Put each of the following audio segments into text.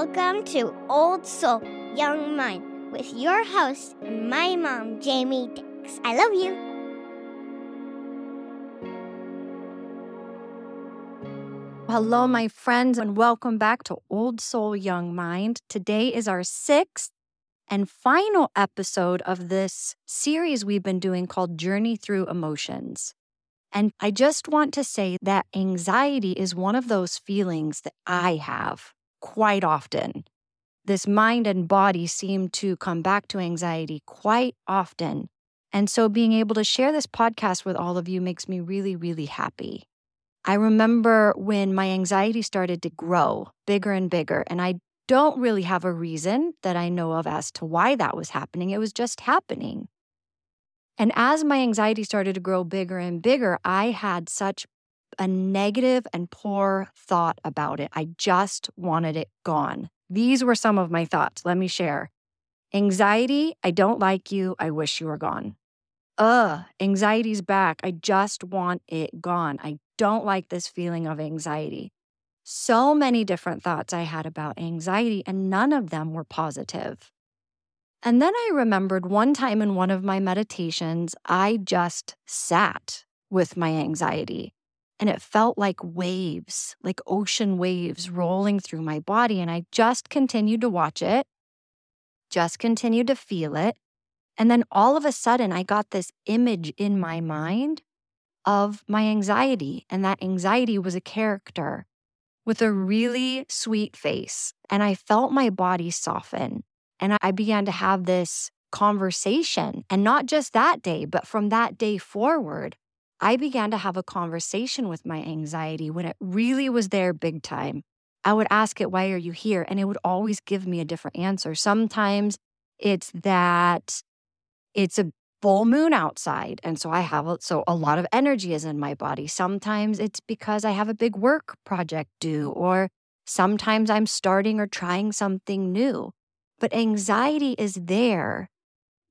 Welcome to Old Soul, Young Mind with your host and my mom, Jamie Dix. I love you. Hello, my friends, and welcome back to Old Soul, Young Mind. Today is our sixth and final episode of this series we've been doing called Journey Through Emotions. And I just want to say that anxiety is one of those feelings that I have quite often. This mind and body seem to come back to anxiety quite often. And so being able to share this podcast with all of you makes me really, really happy. I remember when my anxiety started to grow bigger and bigger, and I don't really have a reason that I know of as to why that was happening. It was just happening. And as my anxiety started to grow bigger and bigger, I had such a negative and poor thought about it. I just wanted it gone. These were some of my thoughts. Let me share. Anxiety, I don't like you. I wish you were gone. Ugh, anxiety's back. I just want it gone. I don't like this feeling of anxiety. So many different thoughts I had about anxiety, and none of them were positive. And then I remembered one time in one of my meditations, I just sat with my anxiety and it felt like waves, like ocean waves rolling through my body. And I just continued to watch it, just continued to feel it. And then all of a sudden, I got this image in my mind of my anxiety. And that anxiety was a character with a really sweet face. And I felt my body soften. And I began to have this conversation. And not just that day, but from that day forward, I began to have a conversation with my anxiety when it really was there big time. I would ask it, Why are you here? And it would always give me a different answer. Sometimes it's that it's a full moon outside. And so I have, a, so a lot of energy is in my body. Sometimes it's because I have a big work project due, or sometimes I'm starting or trying something new. But anxiety is there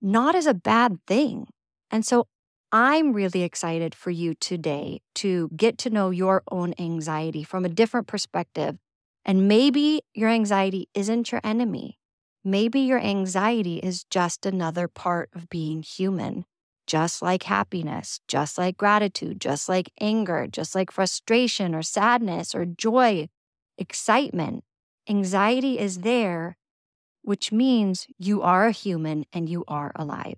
not as a bad thing. And so I'm really excited for you today to get to know your own anxiety from a different perspective. And maybe your anxiety isn't your enemy. Maybe your anxiety is just another part of being human, just like happiness, just like gratitude, just like anger, just like frustration or sadness or joy, excitement. Anxiety is there, which means you are a human and you are alive.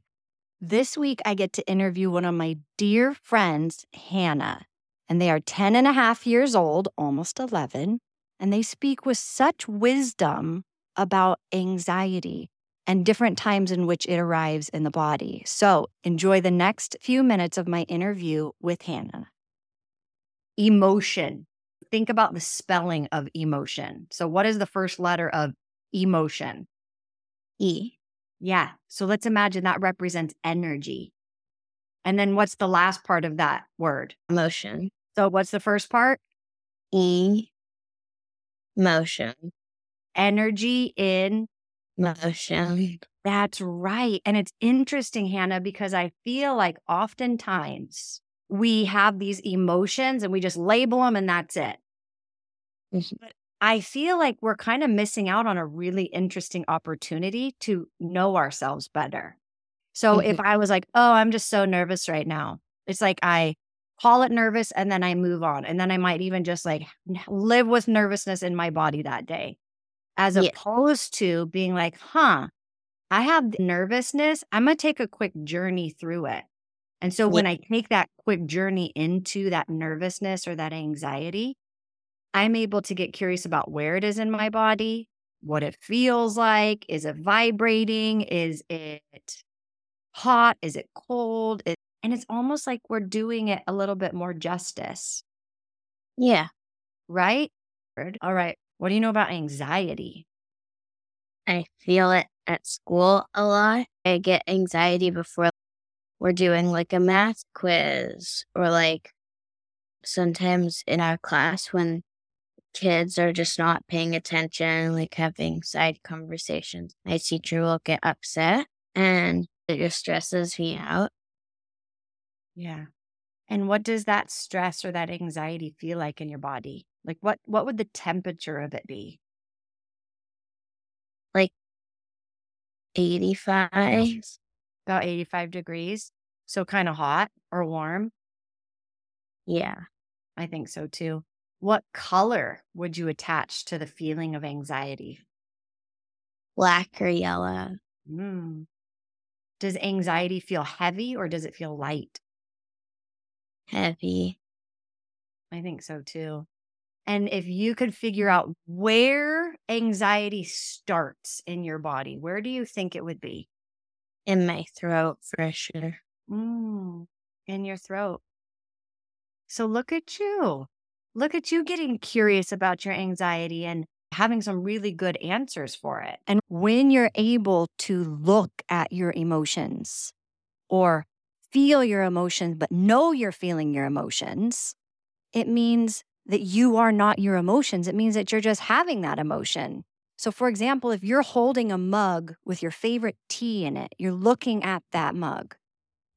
This week, I get to interview one of my dear friends, Hannah, and they are 10 and a half years old, almost 11, and they speak with such wisdom about anxiety and different times in which it arrives in the body. So enjoy the next few minutes of my interview with Hannah. Emotion. Think about the spelling of emotion. So, what is the first letter of emotion? E. Yeah. So let's imagine that represents energy. And then what's the last part of that word? Motion. So what's the first part? E. Motion. Energy in motion. That's right. And it's interesting, Hannah, because I feel like oftentimes we have these emotions and we just label them and that's it. Mm-hmm. But I feel like we're kind of missing out on a really interesting opportunity to know ourselves better. So mm-hmm. if I was like, oh, I'm just so nervous right now, it's like I call it nervous and then I move on. And then I might even just like live with nervousness in my body that day, as yeah. opposed to being like, huh, I have nervousness. I'm going to take a quick journey through it. And so yeah. when I take that quick journey into that nervousness or that anxiety, I'm able to get curious about where it is in my body, what it feels like. Is it vibrating? Is it hot? Is it cold? It, and it's almost like we're doing it a little bit more justice. Yeah. Right? All right. What do you know about anxiety? I feel it at school a lot. I get anxiety before we're doing like a math quiz or like sometimes in our class when kids are just not paying attention, like having side conversations, my teacher will get upset and it just stresses me out. Yeah. And what does that stress or that anxiety feel like in your body? Like what what would the temperature of it be? Like 85. About 85 degrees. So kind of hot or warm. Yeah. I think so too. What color would you attach to the feeling of anxiety? Black or yellow. Mm. Does anxiety feel heavy or does it feel light? Heavy. I think so too. And if you could figure out where anxiety starts in your body, where do you think it would be? In my throat, for sure. Mm, in your throat. So look at you. Look at you getting curious about your anxiety and having some really good answers for it. And when you're able to look at your emotions or feel your emotions, but know you're feeling your emotions, it means that you are not your emotions. It means that you're just having that emotion. So, for example, if you're holding a mug with your favorite tea in it, you're looking at that mug.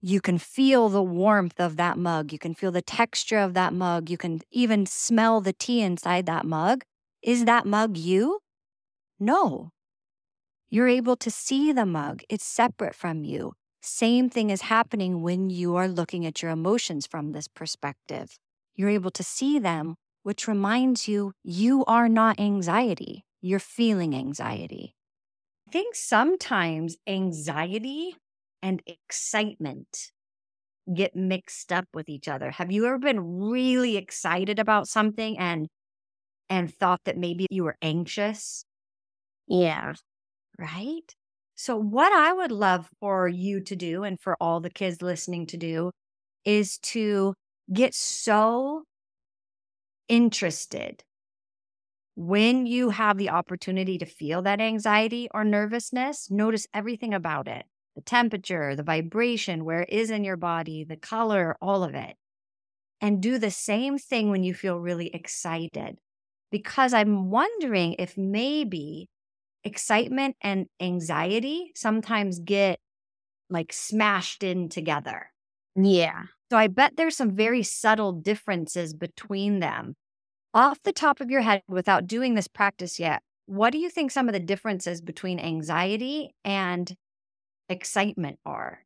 You can feel the warmth of that mug. You can feel the texture of that mug. You can even smell the tea inside that mug. Is that mug you? No. You're able to see the mug, it's separate from you. Same thing is happening when you are looking at your emotions from this perspective. You're able to see them, which reminds you you are not anxiety. You're feeling anxiety. I think sometimes anxiety and excitement get mixed up with each other. Have you ever been really excited about something and and thought that maybe you were anxious? Yeah. Right? So what I would love for you to do and for all the kids listening to do is to get so interested when you have the opportunity to feel that anxiety or nervousness, notice everything about it the temperature, the vibration, where it is in your body, the color, all of it. And do the same thing when you feel really excited. Because I'm wondering if maybe excitement and anxiety sometimes get like smashed in together. Yeah. So I bet there's some very subtle differences between them. Off the top of your head, without doing this practice yet, what do you think some of the differences between anxiety and excitement are?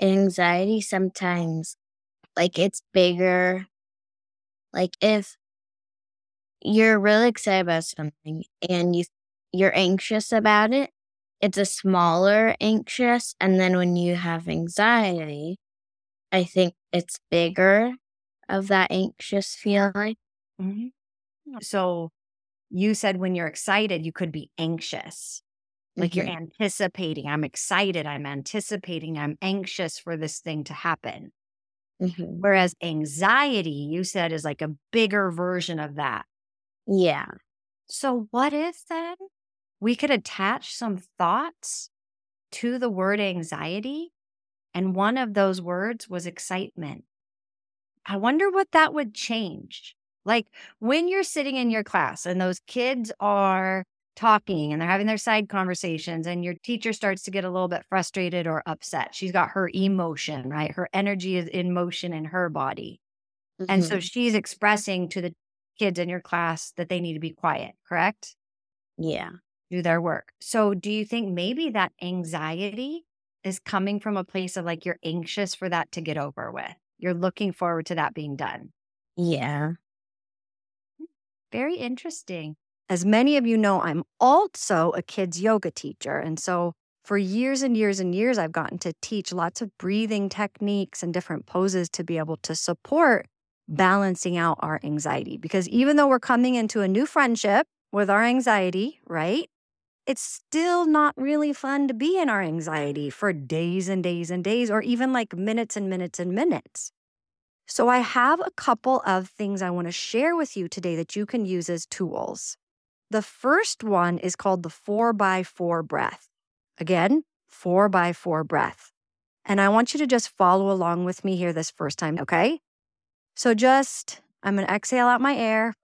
Anxiety sometimes, like, it's bigger. Like, if you're really excited about something and you you're anxious about it, it's a smaller anxious. And then when you have anxiety, I think it's bigger of that anxious feeling. Mm-hmm. So you said when you're excited, you could be anxious. Like mm-hmm. you're anticipating, I'm excited, I'm anticipating, I'm anxious for this thing to happen. Mm-hmm. Whereas anxiety, you said, is like a bigger version of that. Yeah. So, what if then we could attach some thoughts to the word anxiety? And one of those words was excitement. I wonder what that would change. Like when you're sitting in your class and those kids are talking and they're having their side conversations and your teacher starts to get a little bit frustrated or upset. She's got her emotion, right? Her energy is in motion in her body. Mm-hmm. And so mm-hmm. she's expressing to the kids in your class that they need to be quiet, correct? Yeah. Do their work. So do you think maybe that anxiety is coming from a place of like you're anxious for that to get over with? You're looking forward to that being done. Yeah. Very interesting. As many of you know, I'm also a kids yoga teacher. And so for years and years and years, I've gotten to teach lots of breathing techniques and different poses to be able to support balancing out our anxiety. Because even though we're coming into a new friendship with our anxiety, right? It's still not really fun to be in our anxiety for days and days and days, or even like minutes and minutes and minutes. So, I have a couple of things I want to share with you today that you can use as tools. The first one is called the four by four breath. Again, four by four breath. And I want you to just follow along with me here this first time, okay? So just, I'm going to exhale out my air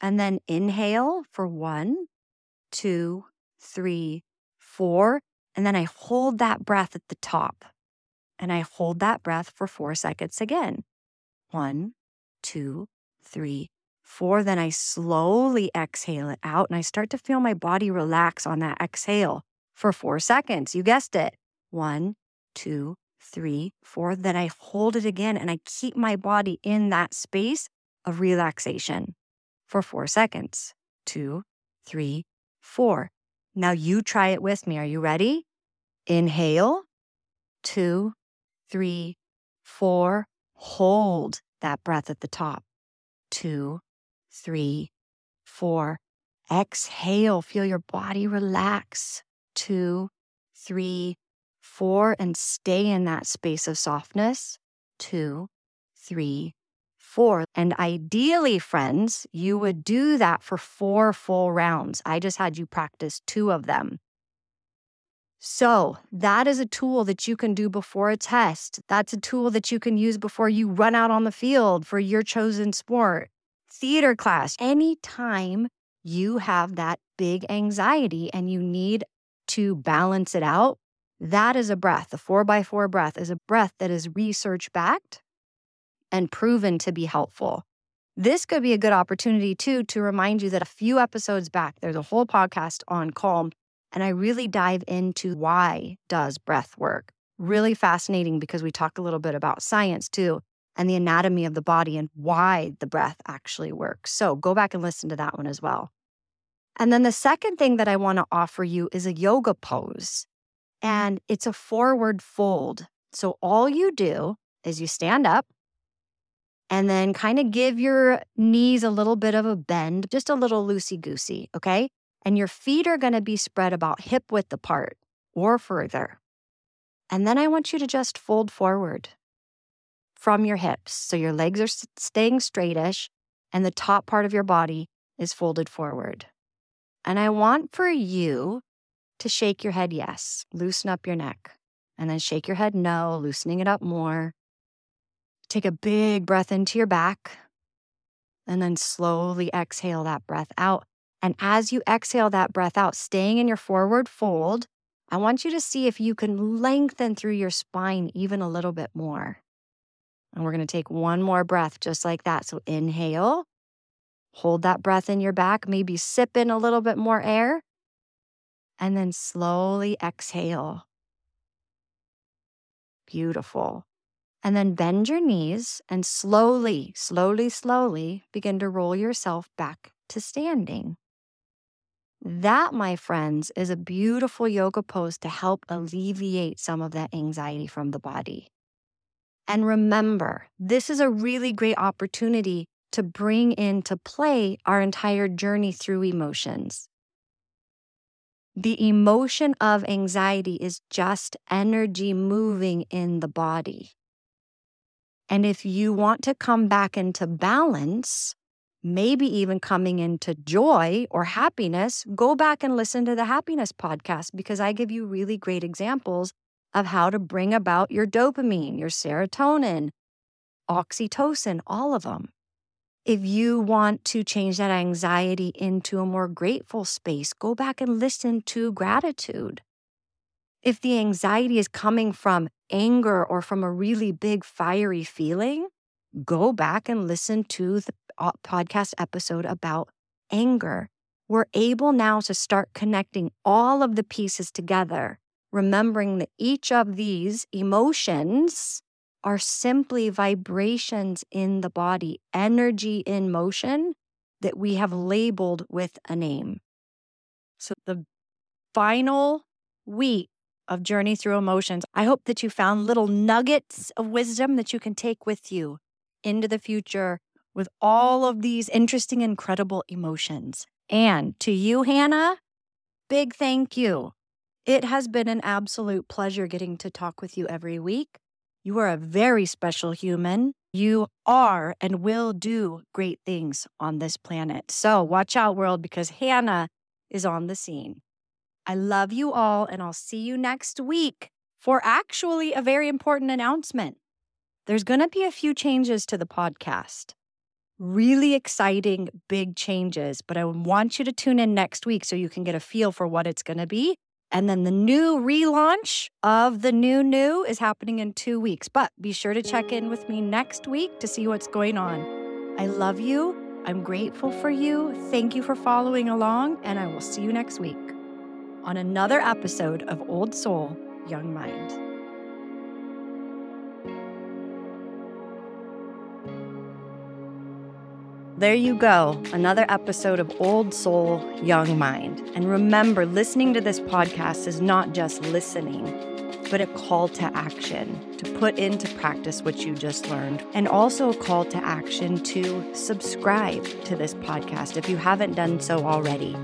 and then inhale for one, two, three, four. And then I hold that breath at the top. And I hold that breath for four seconds again. One, two, three, four. Then I slowly exhale it out and I start to feel my body relax on that exhale. for four seconds. You guessed it. One, two, three, four. Then I hold it again and I keep my body in that space of relaxation for four seconds. Two, three, four. Now you try it with me. Are you ready? Inhale, two, three, four. Hold that breath at the top. Two, three, four. Exhale, feel your body relax. Two, three, four, and stay in that space of softness. Two, three, four. And ideally, friends, you would do that for four full rounds. I just had you practice two of them. So, that is a tool that you can do before a test. That's a tool that you can use before you run out on the field for your chosen sport, theater class. Anytime you have that big anxiety and you need to balance it out, that is a breath. The four by four breath is a breath that is research backed and proven to be helpful. This could be a good opportunity too to remind you that a few episodes back, there's a whole podcast on calm and I really dive into why does breath work. Really fascinating because we talk a little bit about science too and the anatomy of the body and why the breath actually works. So go back and listen to that one as well. And then the second thing that I want to offer you is a yoga pose. Mm-hmm. And it's a forward fold. So all you do is you stand up and then kind of give your knees a little bit of a bend, just a little loosey goosey. Okay and your feet are going to be spread about hip width apart or further. And then I want you to just fold forward from your hips. So your legs are staying straightish and the top part of your body is folded forward. And I want for you to shake your head yes, loosen up your neck, and then shake your head no, loosening it up more. Take a big breath into your back, and then slowly exhale that breath out. And as you exhale that breath out, staying in your forward fold, I want you to see if you can lengthen through your spine even a little bit more. And we're going to take one more breath just like that. So inhale, hold that breath in your back, maybe sip in a little bit more air, and then slowly exhale. Beautiful. And then bend your knees and slowly, slowly, slowly begin to roll yourself back to standing. That, my friends, is a beautiful yoga pose to help alleviate some of that anxiety from the body. And remember, this is a really great opportunity to bring into play our entire journey through emotions. The emotion of anxiety is just energy moving in the body. And if you want to come back into balance, maybe even coming into joy or happiness, go back and listen to the happiness podcast because I give you really great examples of how to bring about your dopamine, your serotonin, oxytocin, all of them. If you want to change that anxiety into a more grateful space, go back and listen to gratitude. If the anxiety is coming from anger or from a really big fiery feeling, go back and listen to the podcast episode about anger. We're able now to start connecting all of the pieces together, remembering that each of these emotions are simply vibrations in the body, energy in motion that we have labeled with a name. So, the final week of Journey Through Emotions, I hope that you found little nuggets of wisdom that you can take with you into the future with all of these interesting, incredible emotions. And to you, Hannah, big thank you. It has been an absolute pleasure getting to talk with you every week. You are a very special human. You are and will do great things on this planet. So watch out, world, because Hannah is on the scene. I love you all, and I'll see you next week for actually a very important announcement. There's going to be a few changes to the podcast. Really exciting, big changes, but I want you to tune in next week so you can get a feel for what it's going to be. And then the new relaunch of the new new is happening in two weeks. But be sure to check in with me next week to see what's going on. I love you. I'm grateful for you. Thank you for following along, and I will see you next week. on another episode of Old Soul, Young Mind. There you go, another episode of Old Soul, Young Mind. And remember, listening to this podcast is not just listening, but a call to action to put into practice what you just learned, and also a call to action to subscribe to this podcast if you haven't done so already.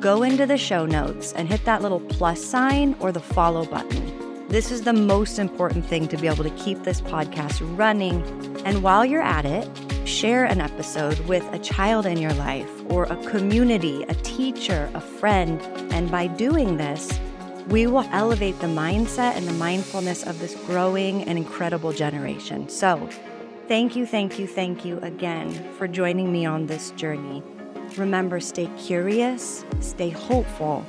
Go into the show notes and hit that little plus sign or the follow button. This is the most important thing to be able to keep this podcast running. And while you're at it, share an episode with a child in your life or a community, a teacher, a friend. And by doing this, we will elevate the mindset and the mindfulness of this growing and incredible generation. So, thank you, thank you, thank you again for joining me on this journey. Remember, stay curious, stay hopeful.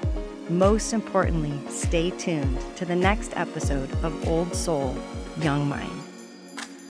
Most importantly, stay tuned to the next episode of Old Soul, Young Mind.